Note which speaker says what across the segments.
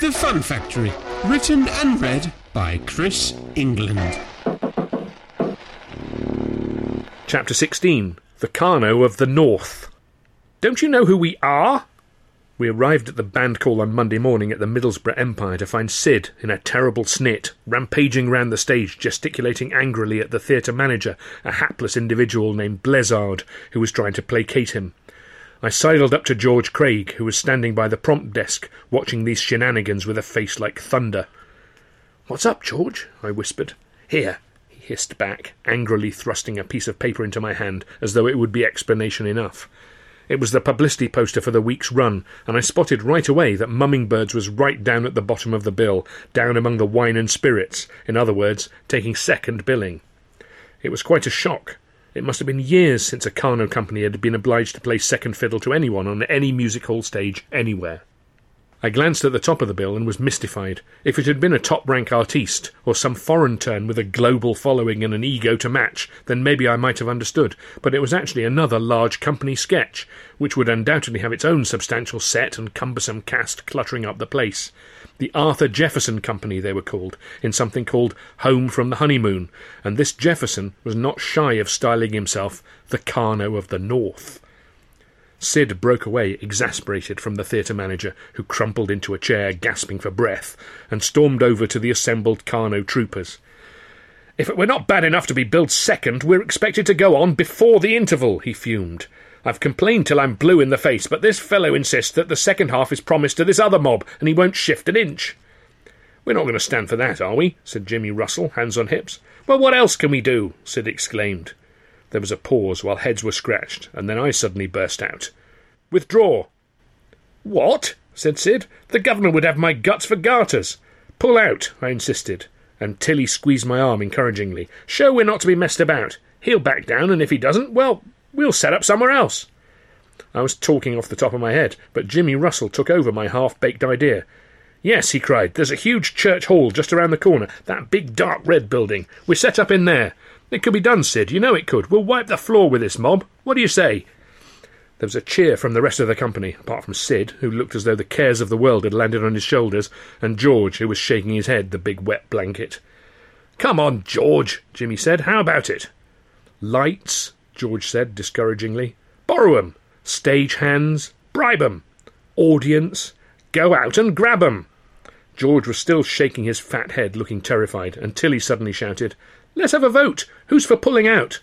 Speaker 1: The Fun Factory, written and read by Chris England.
Speaker 2: Chapter 16 The Karno of the North. Don't you know who we are? We arrived at the band call on Monday morning at the Middlesbrough Empire to find Sid, in a terrible snit, rampaging round the stage, gesticulating angrily at the theatre manager, a hapless individual named Blezard, who was trying to placate him. I sidled up to George Craig, who was standing by the prompt desk, watching these shenanigans with a face like thunder. What's up, George? I whispered. Here, he hissed back, angrily thrusting a piece of paper into my hand, as though it would be explanation enough. It was the publicity poster for the week's run, and I spotted right away that Mumming Birds was right down at the bottom of the bill, down among the wine and spirits, in other words, taking second billing. It was quite a shock. It must have been years since a Karno company had been obliged to play second fiddle to anyone on any music hall stage anywhere. I glanced at the top of the bill and was mystified. If it had been a top rank artiste, or some foreign turn with a global following and an ego to match, then maybe I might have understood, but it was actually another large company sketch, which would undoubtedly have its own substantial set and cumbersome cast cluttering up the place. The Arthur Jefferson Company, they were called, in something called Home from the Honeymoon, and this Jefferson was not shy of styling himself the Karno of the North. Sid broke away, exasperated, from the theatre manager, who crumpled into a chair, gasping for breath, and stormed over to the assembled Karno troopers. If it were not bad enough to be billed second, we're expected to go on before the interval, he fumed. I've complained till I'm blue in the face, but this fellow insists that the second half is promised to this other mob, and he won't shift an inch. We're not going to stand for that, are we? said Jimmy Russell, hands on hips. Well, what else can we do? Sid exclaimed. There was a pause while heads were scratched, and then I suddenly burst out. Withdraw. What? said Sid. The governor would have my guts for garters. Pull out, I insisted, and Tilly squeezed my arm encouragingly. Show we're not to be messed about. He'll back down, and if he doesn't, well, we'll set up somewhere else. I was talking off the top of my head, but Jimmy Russell took over my half baked idea. Yes, he cried, there's a huge church hall just around the corner, that big dark red building. We're set up in there. It could be done, Sid. You know it could. We'll wipe the floor with this mob. What do you say? There was a cheer from the rest of the company, apart from Sid, who looked as though the cares of the world had landed on his shoulders, and George, who was shaking his head, the big wet blanket. Come on, George, Jimmy said. How about it? Lights, George said discouragingly. Borrow 'em. Stage hands. Bribe 'em. Audience. Go out and grab 'em. George was still shaking his fat head, looking terrified, until he suddenly shouted, Let's have a vote. Who's for pulling out?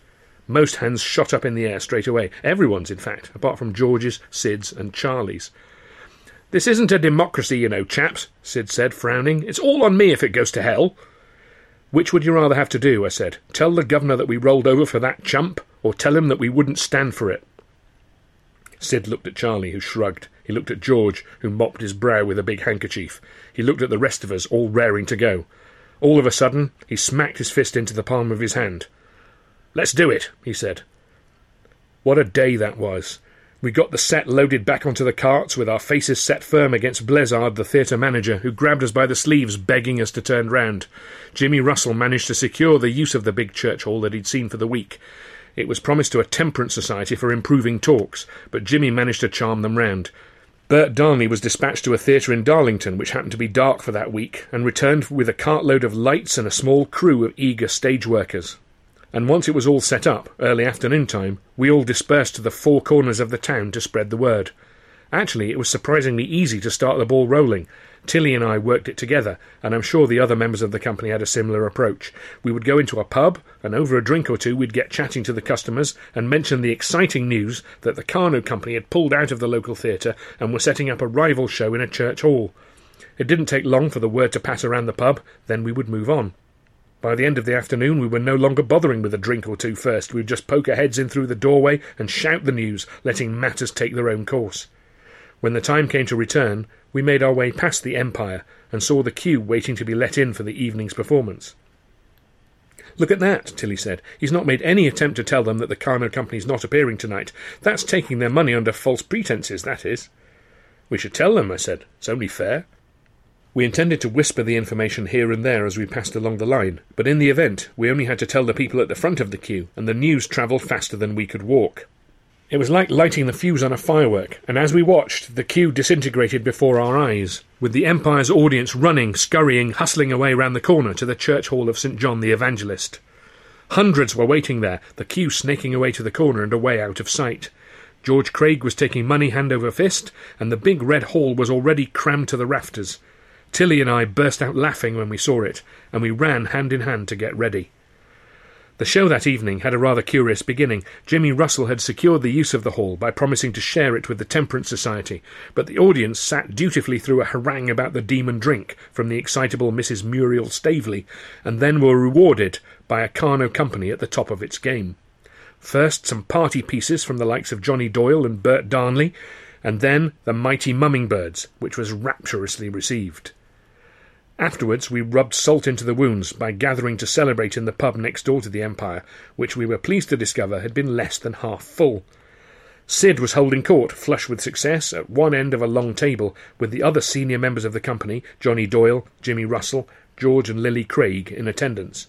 Speaker 2: Most hands shot up in the air straight away. Everyone's, in fact, apart from George's, Sid's, and Charlie's. This isn't a democracy, you know, chaps, Sid said, frowning. It's all on me if it goes to hell. Which would you rather have to do? I said. Tell the governor that we rolled over for that chump, or tell him that we wouldn't stand for it? Sid looked at Charlie, who shrugged. He looked at George, who mopped his brow with a big handkerchief. He looked at the rest of us, all raring to go. All of a sudden, he smacked his fist into the palm of his hand. Let's do it, he said. What a day that was. We got the set loaded back onto the carts with our faces set firm against Blezard, the theatre manager, who grabbed us by the sleeves, begging us to turn round. Jimmy Russell managed to secure the use of the big church hall that he'd seen for the week. It was promised to a temperance society for improving talks, but Jimmy managed to charm them round. Bert Darnley was dispatched to a theatre in Darlington, which happened to be dark for that week, and returned with a cartload of lights and a small crew of eager stage workers. And once it was all set up, early afternoon time, we all dispersed to the four corners of the town to spread the word. Actually, it was surprisingly easy to start the ball rolling. Tilly and I worked it together, and I'm sure the other members of the company had a similar approach. We would go into a pub, and over a drink or two we'd get chatting to the customers and mention the exciting news that the Karno Company had pulled out of the local theatre and were setting up a rival show in a church hall. It didn't take long for the word to pass around the pub, then we would move on. By the end of the afternoon, we were no longer bothering with a drink or two first. We'd just poke our heads in through the doorway and shout the news, letting matters take their own course. When the time came to return, we made our way past the Empire and saw the queue waiting to be let in for the evening's performance. Look at that, Tilly said. He's not made any attempt to tell them that the Karno Company's not appearing tonight. That's taking their money under false pretences, that is. We should tell them, I said. It's only fair. We intended to whisper the information here and there as we passed along the line, but in the event, we only had to tell the people at the front of the queue, and the news travelled faster than we could walk. It was like lighting the fuse on a firework, and as we watched, the queue disintegrated before our eyes, with the Empire's audience running, scurrying, hustling away round the corner to the church hall of St. John the Evangelist. Hundreds were waiting there, the queue snaking away to the corner and away out of sight. George Craig was taking money hand over fist, and the big red hall was already crammed to the rafters. Tilly and I burst out laughing when we saw it, and we ran hand in hand to get ready. The show that evening had a rather curious beginning. Jimmy Russell had secured the use of the hall by promising to share it with the Temperance Society, but the audience sat dutifully through a harangue about the demon drink from the excitable Mrs. Muriel Staveley, and then were rewarded by a Karno company at the top of its game. First, some party pieces from the likes of Johnny Doyle and Bert Darnley, and then the mighty Mumming Birds, which was rapturously received. Afterwards, we rubbed salt into the wounds by gathering to celebrate in the pub next door to the Empire, which we were pleased to discover had been less than half full. Sid was holding court, flush with success, at one end of a long table, with the other senior members of the company, Johnny Doyle, Jimmy Russell, George and Lily Craig, in attendance.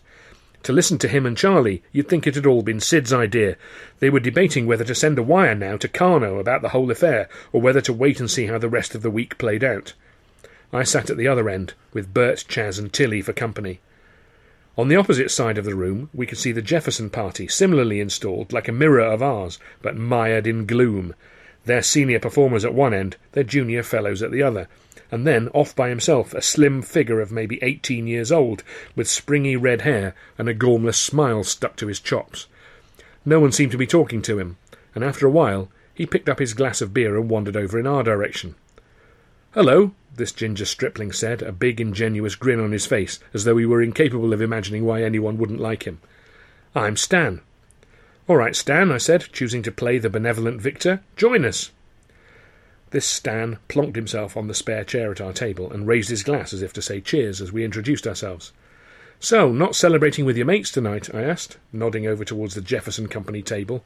Speaker 2: To listen to him and Charlie, you'd think it had all been Sid's idea. They were debating whether to send a wire now to Karno about the whole affair, or whether to wait and see how the rest of the week played out. I sat at the other end, with Bert, Chas, and Tilly for company. On the opposite side of the room, we could see the Jefferson party, similarly installed, like a mirror of ours, but mired in gloom. Their senior performers at one end, their junior fellows at the other, and then, off by himself, a slim figure of maybe eighteen years old, with springy red hair and a gormless smile stuck to his chops. No one seemed to be talking to him, and after a while he picked up his glass of beer and wandered over in our direction. Hello, this ginger stripling said, a big ingenuous grin on his face, as though he were incapable of imagining why anyone wouldn't like him. I'm Stan. All right, Stan, I said, choosing to play the benevolent victor. Join us. This Stan plonked himself on the spare chair at our table and raised his glass as if to say cheers as we introduced ourselves. So, not celebrating with your mates tonight? I asked, nodding over towards the Jefferson Company table.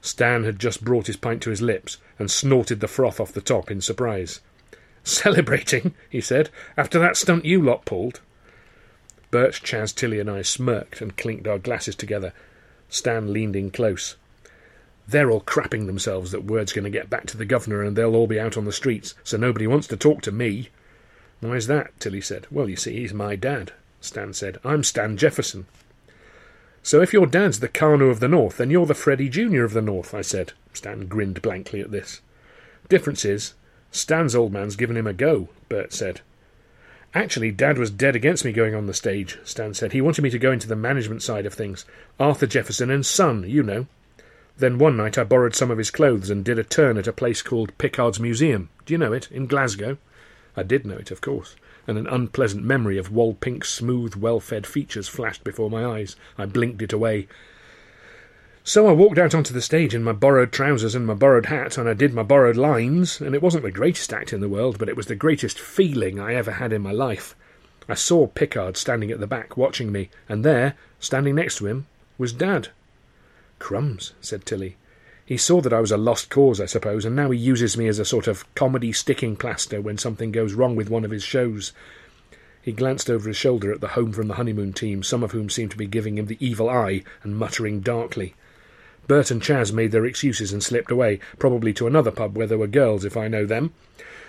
Speaker 2: Stan had just brought his pint to his lips and snorted the froth off the top in surprise. Celebrating, he said, after that stunt you lot pulled. Bert, Chas, Tilly, and I smirked and clinked our glasses together. Stan leaned in close. They're all crapping themselves that word's going to get back to the governor and they'll all be out on the streets, so nobody wants to talk to me. Why's that? Tilly said. Well, you see, he's my dad, Stan said. I'm Stan Jefferson. So if your dad's the Karno of the North, then you're the Freddie Junior of the North, I said. Stan grinned blankly at this. Difference is, Stan's old man's given him a go, Bert said. Actually, Dad was dead against me going on the stage, Stan said. He wanted me to go into the management side of things. Arthur Jefferson and Son, you know. Then one night I borrowed some of his clothes and did a turn at a place called Pickard's Museum. Do you know it? In Glasgow? I did know it, of course, and an unpleasant memory of Wal Pink's smooth, well fed features flashed before my eyes. I blinked it away. So I walked out onto the stage in my borrowed trousers and my borrowed hat, and I did my borrowed lines, and it wasn't the greatest act in the world, but it was the greatest feeling I ever had in my life. I saw Pickard standing at the back watching me, and there, standing next to him, was Dad. Crumbs, said Tilly. He saw that I was a lost cause, I suppose, and now he uses me as a sort of comedy sticking plaster when something goes wrong with one of his shows. He glanced over his shoulder at the home from the honeymoon team, some of whom seemed to be giving him the evil eye and muttering darkly. Bert and Chas made their excuses and slipped away, probably to another pub where there were girls, if I know them.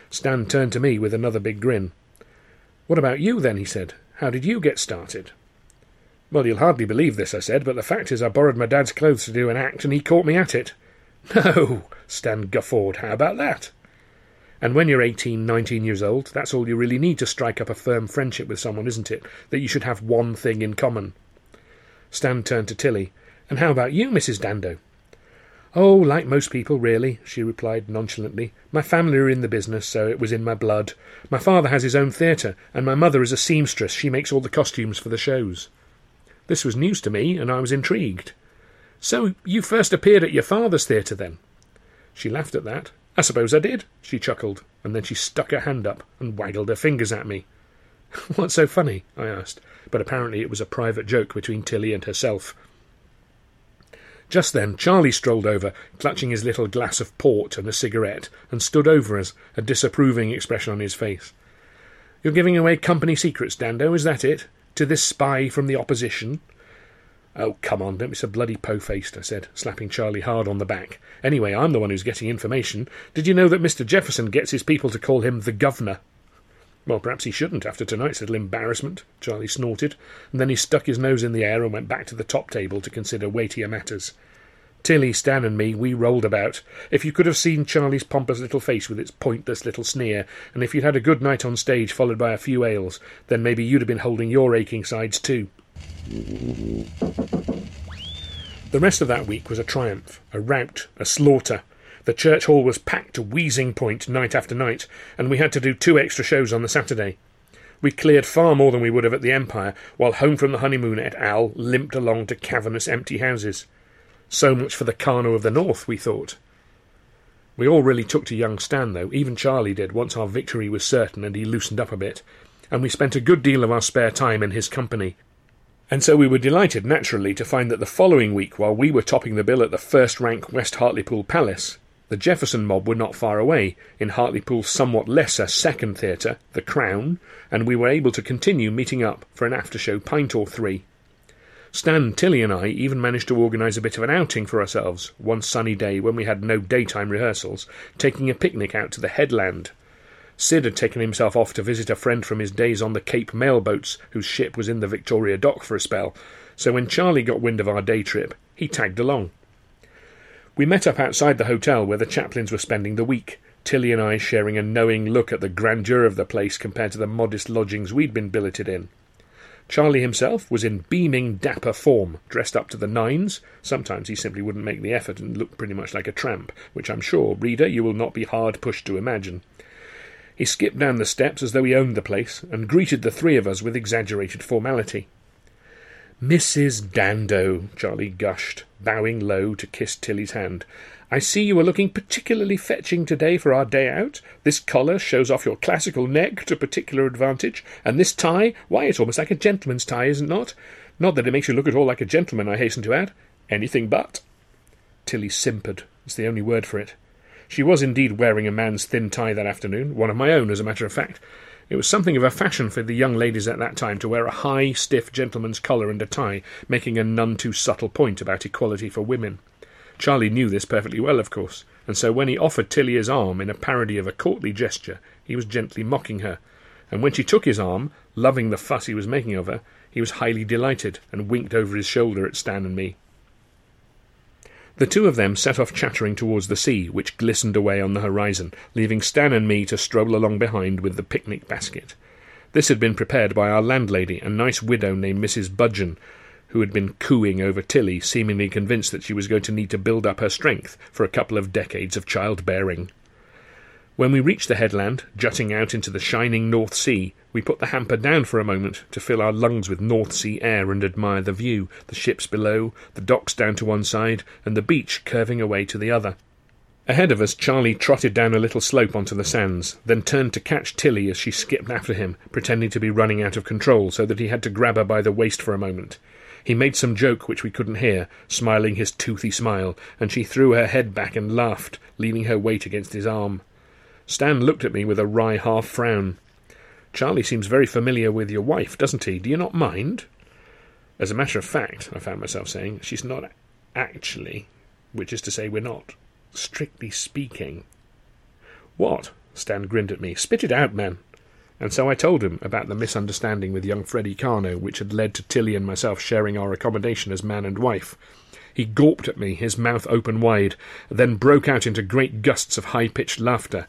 Speaker 2: Stan turned to me with another big grin. What about you, then? he said. How did you get started? Well, you'll hardly believe this, I said, but the fact is I borrowed my dad's clothes to do an act, and he caught me at it. No, Stan guffawed. How about that? And when you're eighteen, nineteen years old, that's all you really need to strike up a firm friendship with someone, isn't it? That you should have one thing in common. Stan turned to Tilly. And how about you, Mrs. Dandoe? Oh, like most people, really, she replied nonchalantly. My family are in the business, so it was in my blood. My father has his own theatre, and my mother is a seamstress. She makes all the costumes for the shows. This was news to me, and I was intrigued. So you first appeared at your father's theatre, then? She laughed at that. I suppose I did, she chuckled, and then she stuck her hand up and waggled her fingers at me. What's so funny? I asked, but apparently it was a private joke between Tilly and herself. Just then Charlie strolled over, clutching his little glass of port and a cigarette, and stood over us, a disapproving expression on his face. You're giving away company secrets, Dandoe, is that it? To this spy from the opposition? Oh, come on, don't be so bloody po-faced, I said, slapping Charlie hard on the back. Anyway, I'm the one who's getting information. Did you know that Mr. Jefferson gets his people to call him the governor? Well, perhaps he shouldn't after tonight's little embarrassment, Charlie snorted, and then he stuck his nose in the air and went back to the top table to consider weightier matters. Tilly, Stan, and me, we rolled about. If you could have seen Charlie's pompous little face with its pointless little sneer, and if you'd had a good night on stage followed by a few ales, then maybe you'd have been holding your aching sides too. The rest of that week was a triumph, a rout, a slaughter. The church hall was packed to wheezing point night after night, and we had to do two extra shows on the Saturday. We cleared far more than we would have at the Empire, while Home from the Honeymoon et al. limped along to cavernous empty houses. So much for the Karno of the North, we thought. We all really took to young Stan, though, even Charlie did, once our victory was certain and he loosened up a bit, and we spent a good deal of our spare time in his company. And so we were delighted, naturally, to find that the following week, while we were topping the bill at the first rank West Hartlepool Palace, the Jefferson mob were not far away, in Hartlepool's somewhat lesser second theatre, the Crown, and we were able to continue meeting up for an after show pint or three. Stan, Tilly, and I even managed to organise a bit of an outing for ourselves one sunny day when we had no daytime rehearsals, taking a picnic out to the headland. Sid had taken himself off to visit a friend from his days on the Cape mail boats, whose ship was in the Victoria dock for a spell, so when Charlie got wind of our day trip, he tagged along. We met up outside the hotel where the Chaplins were spending the week, Tilly and I sharing a knowing look at the grandeur of the place compared to the modest lodgings we'd been billeted in. Charlie himself was in beaming, dapper form, dressed up to the nines. Sometimes he simply wouldn't make the effort and looked pretty much like a tramp, which I'm sure, reader, you will not be hard pushed to imagine. He skipped down the steps as though he owned the place, and greeted the three of us with exaggerated formality. Mrs. Dandoe, Charlie gushed, bowing low to kiss Tilly's hand. I see you are looking particularly fetching today for our day out. This collar shows off your classical neck to particular advantage, and this tie, why, it's almost like a gentleman's tie, is it not? Not that it makes you look at all like a gentleman, I hasten to add. Anything but. Tilly simpered. It's the only word for it. She was indeed wearing a man's thin tie that afternoon, one of my own, as a matter of fact. It was something of a fashion for the young ladies at that time to wear a high, stiff gentleman's collar and a tie, making a none too subtle point about equality for women. Charlie knew this perfectly well, of course, and so when he offered Tilly his arm in a parody of a courtly gesture, he was gently mocking her, and when she took his arm, loving the fuss he was making of her, he was highly delighted and winked over his shoulder at Stan and me. The two of them set off chattering towards the sea, which glistened away on the horizon, leaving Stan and me to stroll along behind with the picnic basket. This had been prepared by our landlady, a nice widow named Mrs. Budgeon, who had been cooing over Tilly, seemingly convinced that she was going to need to build up her strength for a couple of decades of childbearing. When we reached the headland, jutting out into the shining North Sea, we put the hamper down for a moment to fill our lungs with North Sea air and admire the view, the ships below, the docks down to one side, and the beach curving away to the other. Ahead of us, Charlie trotted down a little slope onto the sands, then turned to catch Tilly as she skipped after him, pretending to be running out of control, so that he had to grab her by the waist for a moment. He made some joke which we couldn't hear, smiling his toothy smile, and she threw her head back and laughed, leaning her weight against his arm. Stan looked at me with a wry half frown. Charlie seems very familiar with your wife, doesn't he? Do you not mind? As a matter of fact, I found myself saying, she's not actually, which is to say, we're not, strictly speaking. What? Stan grinned at me. Spit it out, man and so I told him about the misunderstanding with young Freddie Karno, which had led to Tilly and myself sharing our accommodation as man and wife. He gawped at me, his mouth open wide, then broke out into great gusts of high pitched laughter.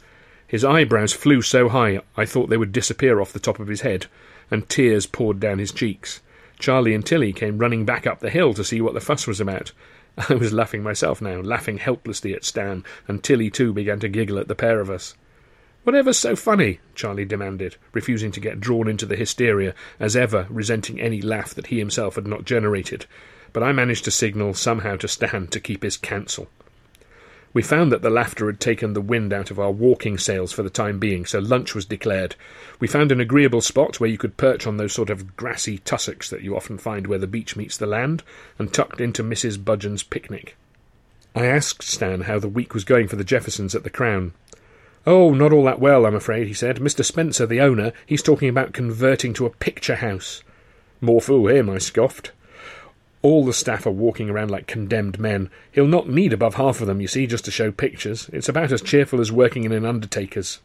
Speaker 2: His eyebrows flew so high I thought they would disappear off the top of his head, and tears poured down his cheeks. Charlie and Tilly came running back up the hill to see what the fuss was about. I was laughing myself now, laughing helplessly at Stan, and Tilly too began to giggle at the pair of us. Whatever's so funny? Charlie demanded, refusing to get drawn into the hysteria, as ever resenting any laugh that he himself had not generated. But I managed to signal somehow to Stan to keep his counsel. We found that the laughter had taken the wind out of our walking sails for the time being, so lunch was declared. We found an agreeable spot where you could perch on those sort of grassy tussocks that you often find where the beach meets the land, and tucked into Mrs. Budgeon's picnic. I asked Stan how the week was going for the Jeffersons at the Crown. Oh, not all that well, I'm afraid, he said. Mr. Spencer, the owner, he's talking about converting to a picture house. More fool him, I scoffed. All the staff are walking around like condemned men. He'll not need above half of them, you see, just to show pictures. It's about as cheerful as working in an undertaker's.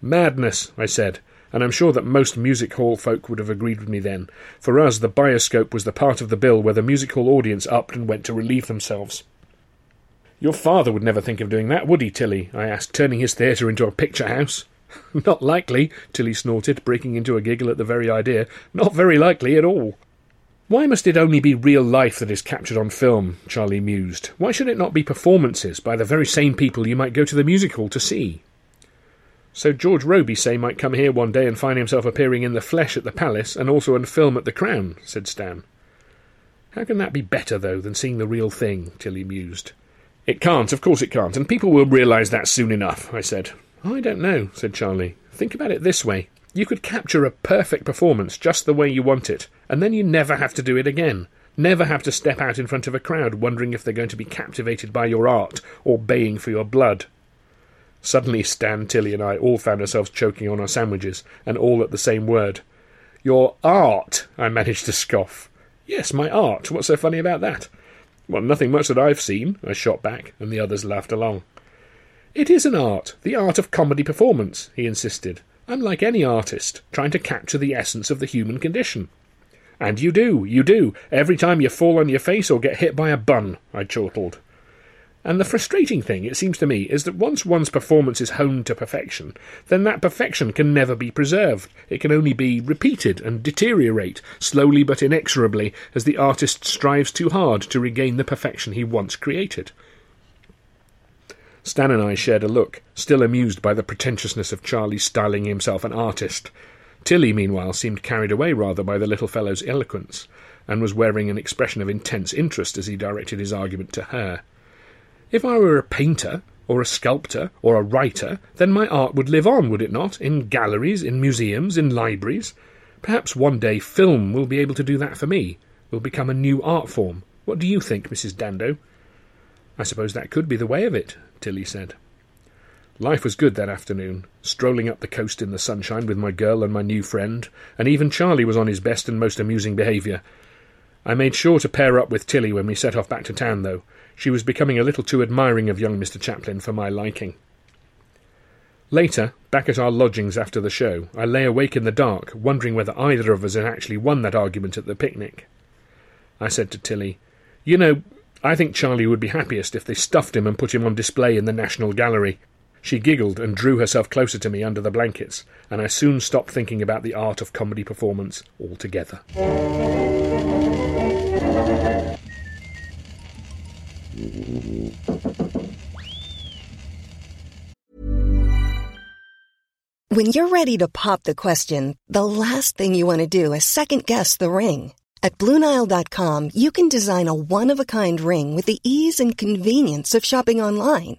Speaker 2: Madness, I said, and I'm sure that most music hall folk would have agreed with me then. For us, the bioscope was the part of the bill where the music hall audience upped and went to relieve themselves. Your father would never think of doing that, would he, Tilly? I asked, turning his theatre into a picture house. Not likely, Tilly snorted, breaking into a giggle at the very idea. Not very likely at all. Why must it only be real life that is captured on film? Charlie mused. Why should it not be performances by the very same people you might go to the music hall to see? So George Robey say, might come here one day and find himself appearing in the flesh at the palace and also on film at the Crown, said Stan. How can that be better, though, than seeing the real thing? Tilly mused. It can't, of course it can't, and people will realise that soon enough, I said. I don't know, said Charlie. Think about it this way. You could capture a perfect performance just the way you want it, and then you never have to do it again. Never have to step out in front of a crowd wondering if they're going to be captivated by your art or baying for your blood. Suddenly, Stan, Tilly, and I all found ourselves choking on our sandwiches, and all at the same word. Your art, I managed to scoff. Yes, my art. What's so funny about that? Well, nothing much that I've seen, I shot back, and the others laughed along. It is an art, the art of comedy performance, he insisted. I'm like any artist, trying to capture the essence of the human condition. And you do, you do, every time you fall on your face or get hit by a bun, I chortled. And the frustrating thing, it seems to me, is that once one's performance is honed to perfection, then that perfection can never be preserved. It can only be repeated and deteriorate, slowly but inexorably, as the artist strives too hard to regain the perfection he once created. Stan and I shared a look, still amused by the pretentiousness of Charlie styling himself an artist. Tilly, meanwhile, seemed carried away rather by the little fellow's eloquence, and was wearing an expression of intense interest as he directed his argument to her. If I were a painter, or a sculptor, or a writer, then my art would live on, would it not, in galleries, in museums, in libraries? Perhaps one day film will be able to do that for me, will become a new art form. What do you think, Mrs. Dandoe? I suppose that could be the way of it, Tilly said. Life was good that afternoon, strolling up the coast in the sunshine with my girl and my new friend, and even Charlie was on his best and most amusing behaviour. I made sure to pair up with Tilly when we set off back to town, though, she was becoming a little too admiring of young Mr. Chaplin for my liking. Later, back at our lodgings after the show, I lay awake in the dark, wondering whether either of us had actually won that argument at the picnic. I said to Tilly, You know, I think Charlie would be happiest if they stuffed him and put him on display in the National Gallery. She giggled and drew herself closer to me under the blankets, and I soon stopped thinking about the art of comedy performance altogether.
Speaker 3: When you're ready to pop the question, the last thing you want to do is second guess the ring. At Bluenile.com, you can design a one of a kind ring with the ease and convenience of shopping online.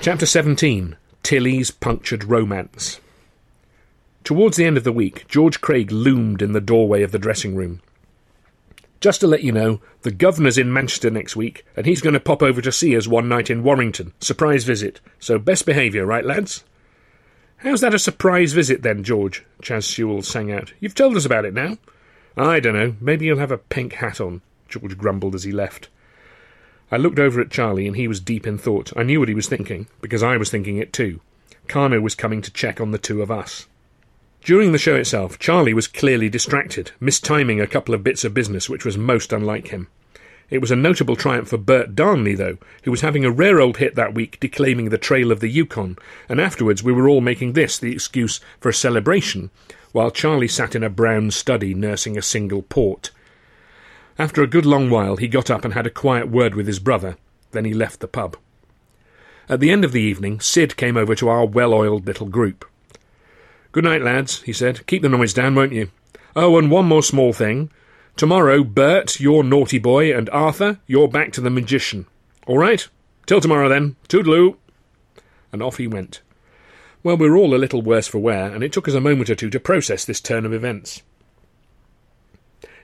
Speaker 2: Chapter 17 Tilly's Punctured Romance. Towards the end of the week, George Craig loomed in the doorway of the dressing room. Just to let you know, the governor's in Manchester next week, and he's going to pop over to see us one night in Warrington. Surprise visit. So best behaviour, right, lads? How's that a surprise visit then, George? Chas Sewell sang out. You've told us about it now. I don't know. Maybe he'll have a pink hat on, George grumbled as he left. I looked over at Charlie, and he was deep in thought. I knew what he was thinking, because I was thinking it too. Karno was coming to check on the two of us. During the show itself, Charlie was clearly distracted, mistiming a couple of bits of business which was most unlike him. It was a notable triumph for Bert Darnley, though, who was having a rare old hit that week declaiming the Trail of the Yukon, and afterwards we were all making this the excuse for a celebration, while Charlie sat in a brown study nursing a single port. After a good long while, he got up and had a quiet word with his brother. Then he left the pub. At the end of the evening, Sid came over to our well oiled little group. Good night, lads, he said. Keep the noise down, won't you? Oh, and one more small thing. Tomorrow, Bert, you're naughty boy, and Arthur, you're back to the magician. All right? Till tomorrow, then. Toodaloo. And off he went. Well, we were all a little worse for wear, and it took us a moment or two to process this turn of events.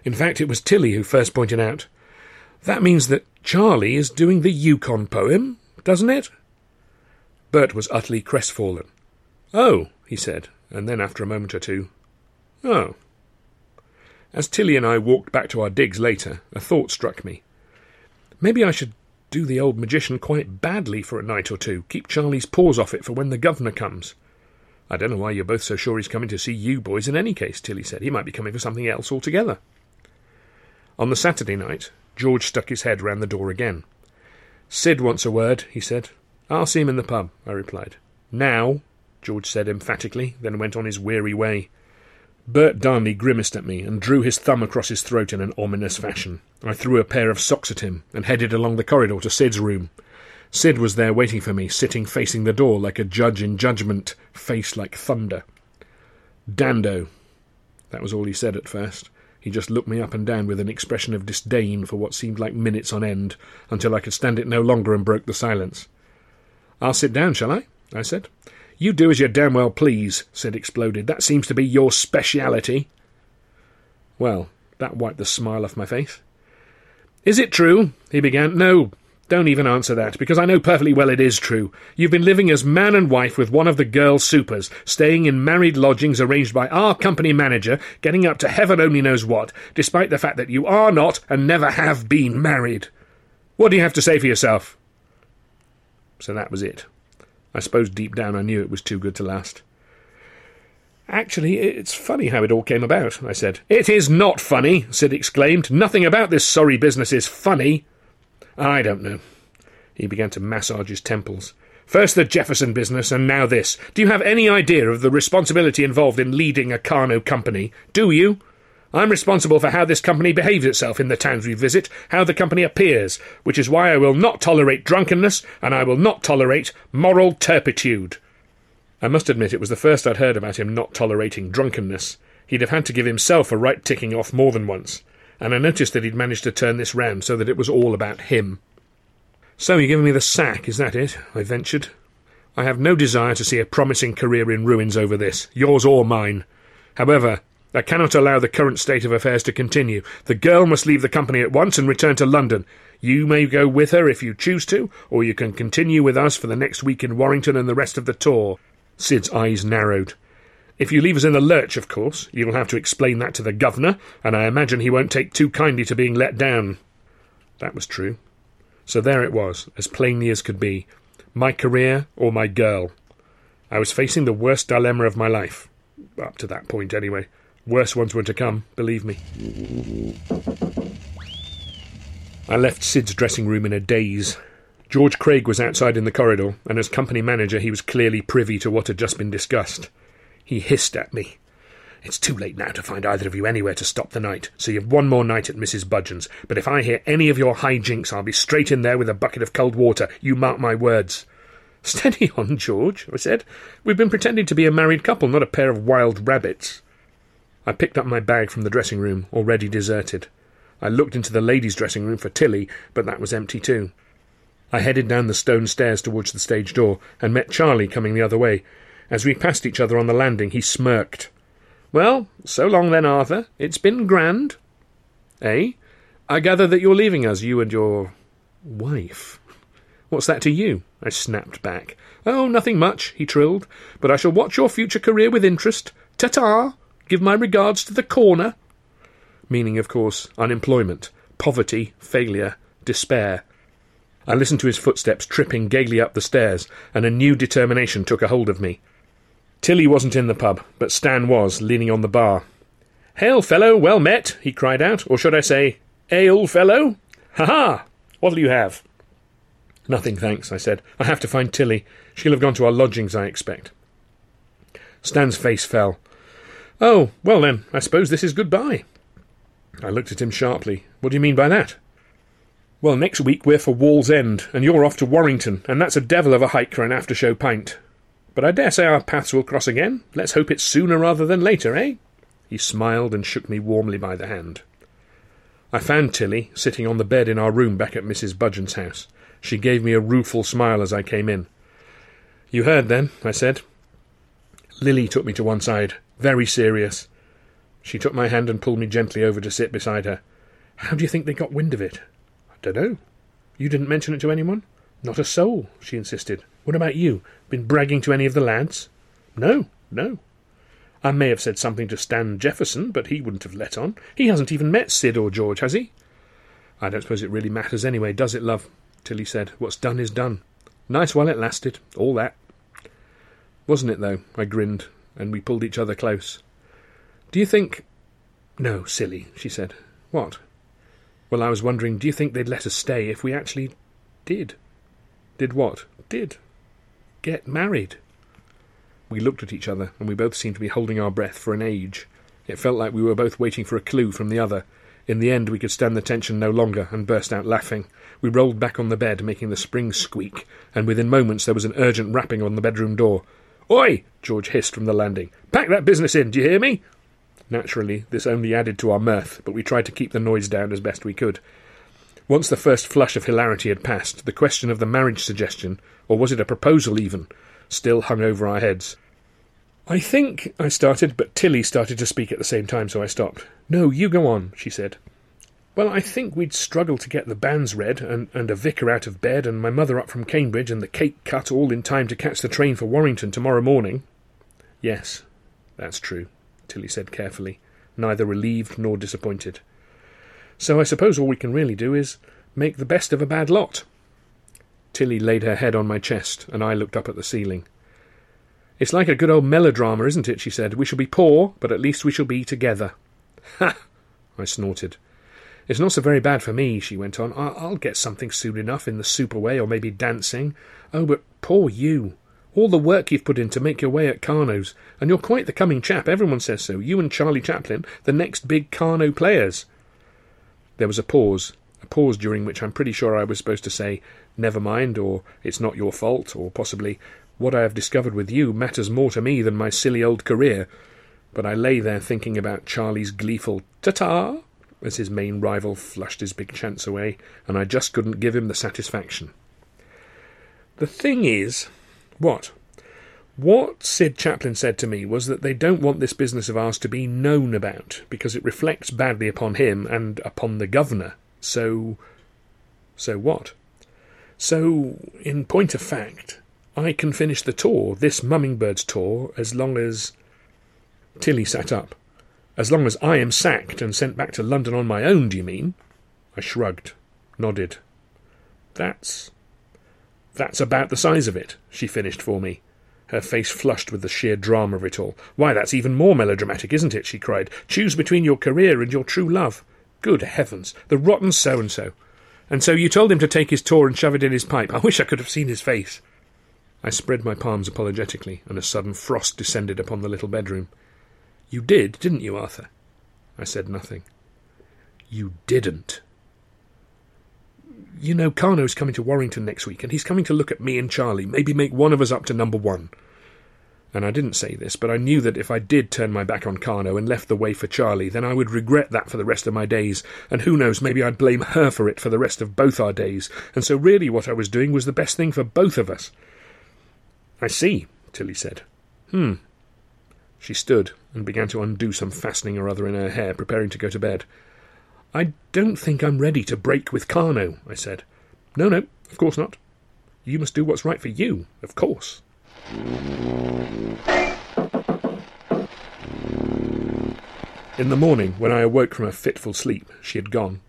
Speaker 2: In fact, it was Tilly who first pointed out. That means that Charlie is doing the Yukon poem, doesn't it? Bert was utterly crestfallen. Oh, he said, and then after a moment or two, Oh. As Tilly and I walked back to our digs later, a thought struck me. Maybe I should do the old magician quite badly for a night or two, keep Charlie's paws off it for when the governor comes. I don't know why you're both so sure he's coming to see you boys in any case, Tilly said. He might be coming for something else altogether. On the Saturday night, George stuck his head round the door again. Sid wants a word, he said. I'll see him in the pub, I replied. Now, George said emphatically, then went on his weary way. Bert Darnley grimaced at me and drew his thumb across his throat in an ominous fashion. I threw a pair of socks at him and headed along the corridor to Sid's room. Sid was there waiting for me, sitting facing the door like a judge in judgment, face like thunder. Dandoe. That was all he said at first. He just looked me up and down with an expression of disdain for what seemed like minutes on end, until I could stand it no longer and broke the silence. I'll sit down, shall I? I said. You do as you damn well please, Sid Exploded. That seems to be your speciality. Well, that wiped the smile off my face. Is it true? he began. No, don't even answer that, because I know perfectly well it is true. You've been living as man and wife with one of the girl supers, staying in married lodgings arranged by our company manager, getting up to heaven only knows what, despite the fact that you are not and never have been married. What do you have to say for yourself? So that was it. I suppose deep down I knew it was too good to last. Actually, it's funny how it all came about, I said. It is not funny, Sid exclaimed. Nothing about this sorry business is funny. I don't know. He began to massage his temples. First the Jefferson business, and now this. Do you have any idea of the responsibility involved in leading a Karno company? Do you? I'm responsible for how this company behaves itself in the towns we visit, how the company appears, which is why I will not tolerate drunkenness, and I will not tolerate moral turpitude. I must admit it was the first I'd heard about him not tolerating drunkenness. He'd have had to give himself a right ticking off more than once, and I noticed that he'd managed to turn this round so that it was all about him. So you're giving me the sack, is that it? I ventured. I have no desire to see a promising career in ruins over this, yours or mine. However, I cannot allow the current state of affairs to continue. The girl must leave the company at once and return to London. You may go with her if you choose to, or you can continue with us for the next week in Warrington and the rest of the tour. Sid's eyes narrowed. If you leave us in the lurch, of course, you'll have to explain that to the governor, and I imagine he won't take too kindly to being let down. That was true. So there it was, as plainly as could be. My career or my girl. I was facing the worst dilemma of my life. Up to that point, anyway. Worse ones were to come, believe me. I left Sid's dressing room in a daze. George Craig was outside in the corridor, and as company manager he was clearly privy to what had just been discussed. He hissed at me. It's too late now to find either of you anywhere to stop the night, so you've one more night at Mrs. Budgeon's. But if I hear any of your high jinks, I'll be straight in there with a bucket of cold water. You mark my words. Steady on, George, I said. We've been pretending to be a married couple, not a pair of wild rabbits. I picked up my bag from the dressing room, already deserted. I looked into the ladies' dressing room for Tilly, but that was empty too. I headed down the stone stairs towards the stage door and met Charlie coming the other way. As we passed each other on the landing, he smirked. Well, so long then, Arthur. It's been grand. Eh? I gather that you're leaving us, you and your wife. What's that to you? I snapped back. Oh, nothing much, he trilled, but I shall watch your future career with interest. Ta ta! Give my regards to the corner. Meaning, of course, unemployment, poverty, failure, despair. I listened to his footsteps tripping gaily up the stairs, and a new determination took a hold of me. Tilly wasn't in the pub, but Stan was, leaning on the bar. Hail, fellow, well met, he cried out, or should I say, Ale, fellow? Ha ha! What'll you have? Nothing, thanks, I said. I have to find Tilly. She'll have gone to our lodgings, I expect. Stan's face fell. Oh, well then, I suppose this is goodbye. I looked at him sharply. What do you mean by that? Well, next week we're for Wallsend, and you're off to Warrington, and that's a devil of a hike for an after-show pint. But I dare say our paths will cross again. Let's hope it's sooner rather than later, eh? He smiled and shook me warmly by the hand. I found Tilly sitting on the bed in our room back at Mrs. Budgeon's house. She gave me a rueful smile as I came in. You heard, then? I said. Lily took me to one side, very serious. She took my hand and pulled me gently over to sit beside her. How do you think they got wind of it? I don't know. You didn't mention it to anyone? Not a soul, she insisted. What about you? Been bragging to any of the lads? No, no. I may have said something to Stan Jefferson, but he wouldn't have let on. He hasn't even met Sid or George, has he? I don't suppose it really matters anyway, does it, love? Tilly said. What's done is done. Nice while it lasted, all that. Wasn't it, though? I grinned, and we pulled each other close. Do you think. No, silly, she said. What? Well, I was wondering, do you think they'd let us stay if we actually did? Did what? Did. Get married. We looked at each other, and we both seemed to be holding our breath for an age. It felt like we were both waiting for a clue from the other. In the end, we could stand the tension no longer, and burst out laughing. We rolled back on the bed, making the springs squeak, and within moments there was an urgent rapping on the bedroom door. Oi! George hissed from the landing. Pack that business in, do you hear me? Naturally, this only added to our mirth, but we tried to keep the noise down as best we could. Once the first flush of hilarity had passed, the question of the marriage suggestion, or was it a proposal even, still hung over our heads. I think I started, but Tilly started to speak at the same time, so I stopped. No, you go on, she said. Well, I think we'd struggle to get the banns read, and, and a vicar out of bed, and my mother up from Cambridge, and the cake cut all in time to catch the train for Warrington tomorrow morning. Yes, that's true, Tilly said carefully, neither relieved nor disappointed. So I suppose all we can really do is make the best of a bad lot. Tilly laid her head on my chest, and I looked up at the ceiling. It's like a good old melodrama, isn't it? she said. We shall be poor, but at least we shall be together. Ha! I snorted. It's not so very bad for me, she went on. I'll get something soon enough in the super way, or maybe dancing. Oh, but poor you. All the work you've put in to make your way at Karno's, and you're quite the coming chap, everyone says so. You and Charlie Chaplin, the next big Karno players. There was a pause, a pause during which I'm pretty sure I was supposed to say, never mind, or it's not your fault, or possibly, what I have discovered with you matters more to me than my silly old career. But I lay there thinking about Charlie's gleeful ta-ta as his main rival flushed his big chance away, and I just couldn't give him the satisfaction. The thing is, what? What Sid Chaplin said to me was that they don't want this business of ours to be known about, because it reflects badly upon him and upon the governor. So. So what? So, in point of fact, I can finish the tour, this Mumming Birds tour, as long as. Tilly sat up. As long as I am sacked and sent back to London on my own, do you mean? I shrugged, nodded. That's. That's about the size of it, she finished for me. Her face flushed with the sheer drama of it all. Why, that's even more melodramatic, isn't it? she cried. Choose between your career and your true love. Good heavens, the rotten so and so. And so you told him to take his tour and shove it in his pipe. I wish I could have seen his face. I spread my palms apologetically, and a sudden frost descended upon the little bedroom. You did, didn't you, Arthur? I said nothing. You didn't. You know, Karno's coming to Warrington next week, and he's coming to look at me and Charlie, maybe make one of us up to number one. And I didn't say this, but I knew that if I did turn my back on Karno and left the way for Charlie, then I would regret that for the rest of my days, and who knows, maybe I'd blame her for it for the rest of both our days, and so really what I was doing was the best thing for both of us. I see, Tilly said. Hmm. She stood and began to undo some fastening or other in her hair, preparing to go to bed. I don't think I'm ready to break with Karno, I said. No, no, of course not. You must do what's right for you, of course. In the morning, when I awoke from a fitful sleep, she had gone.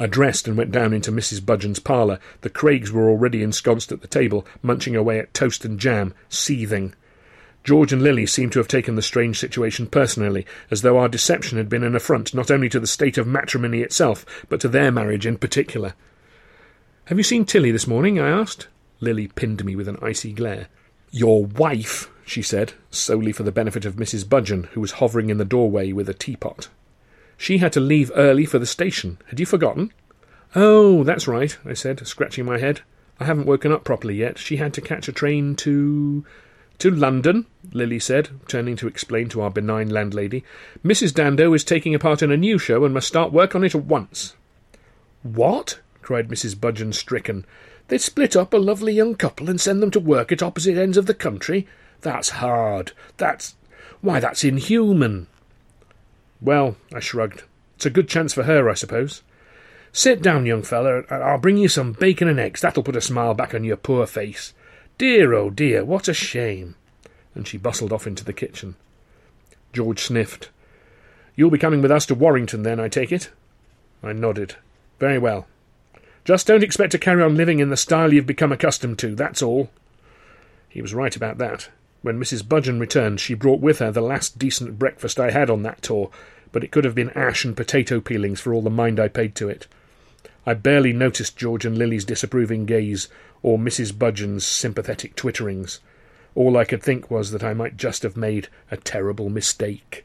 Speaker 2: I dressed and went down into Mrs. Budgeon's parlour. The Craigs were already ensconced at the table, munching away at toast and jam, seething. George and Lily seemed to have taken the strange situation personally, as though our deception had been an affront not only to the state of matrimony itself, but to their marriage in particular. Have you seen Tilly this morning? I asked. Lily pinned me with an icy glare. Your wife, she said, solely for the benefit of Mrs. Budgeon, who was hovering in the doorway with a teapot. She had to leave early for the station. Had you forgotten? Oh, that's right, I said, scratching my head. I haven't woken up properly yet. She had to catch a train to. To London, Lily said, turning to explain to our benign landlady. Mrs. Dandoe is taking a part in a new show and must start work on it at once. What? cried Mrs. Budgeon, stricken. They'd split up a lovely young couple and send them to work at opposite ends of the country? That's hard. That's. Why, that's inhuman. Well, I shrugged. It's a good chance for her, I suppose. Sit down, young feller, and I'll bring you some bacon and eggs. That'll put a smile back on your poor face. Dear, oh dear, what a shame! And she bustled off into the kitchen. George sniffed. You'll be coming with us to Warrington, then, I take it? I nodded. Very well. Just don't expect to carry on living in the style you've become accustomed to, that's all. He was right about that. When Mrs. Budgeon returned, she brought with her the last decent breakfast I had on that tour, but it could have been ash and potato peelings for all the mind I paid to it. I barely noticed George and Lily's disapproving gaze, or Mrs. Budgeon's sympathetic twitterings. All I could think was that I might just have made a terrible mistake.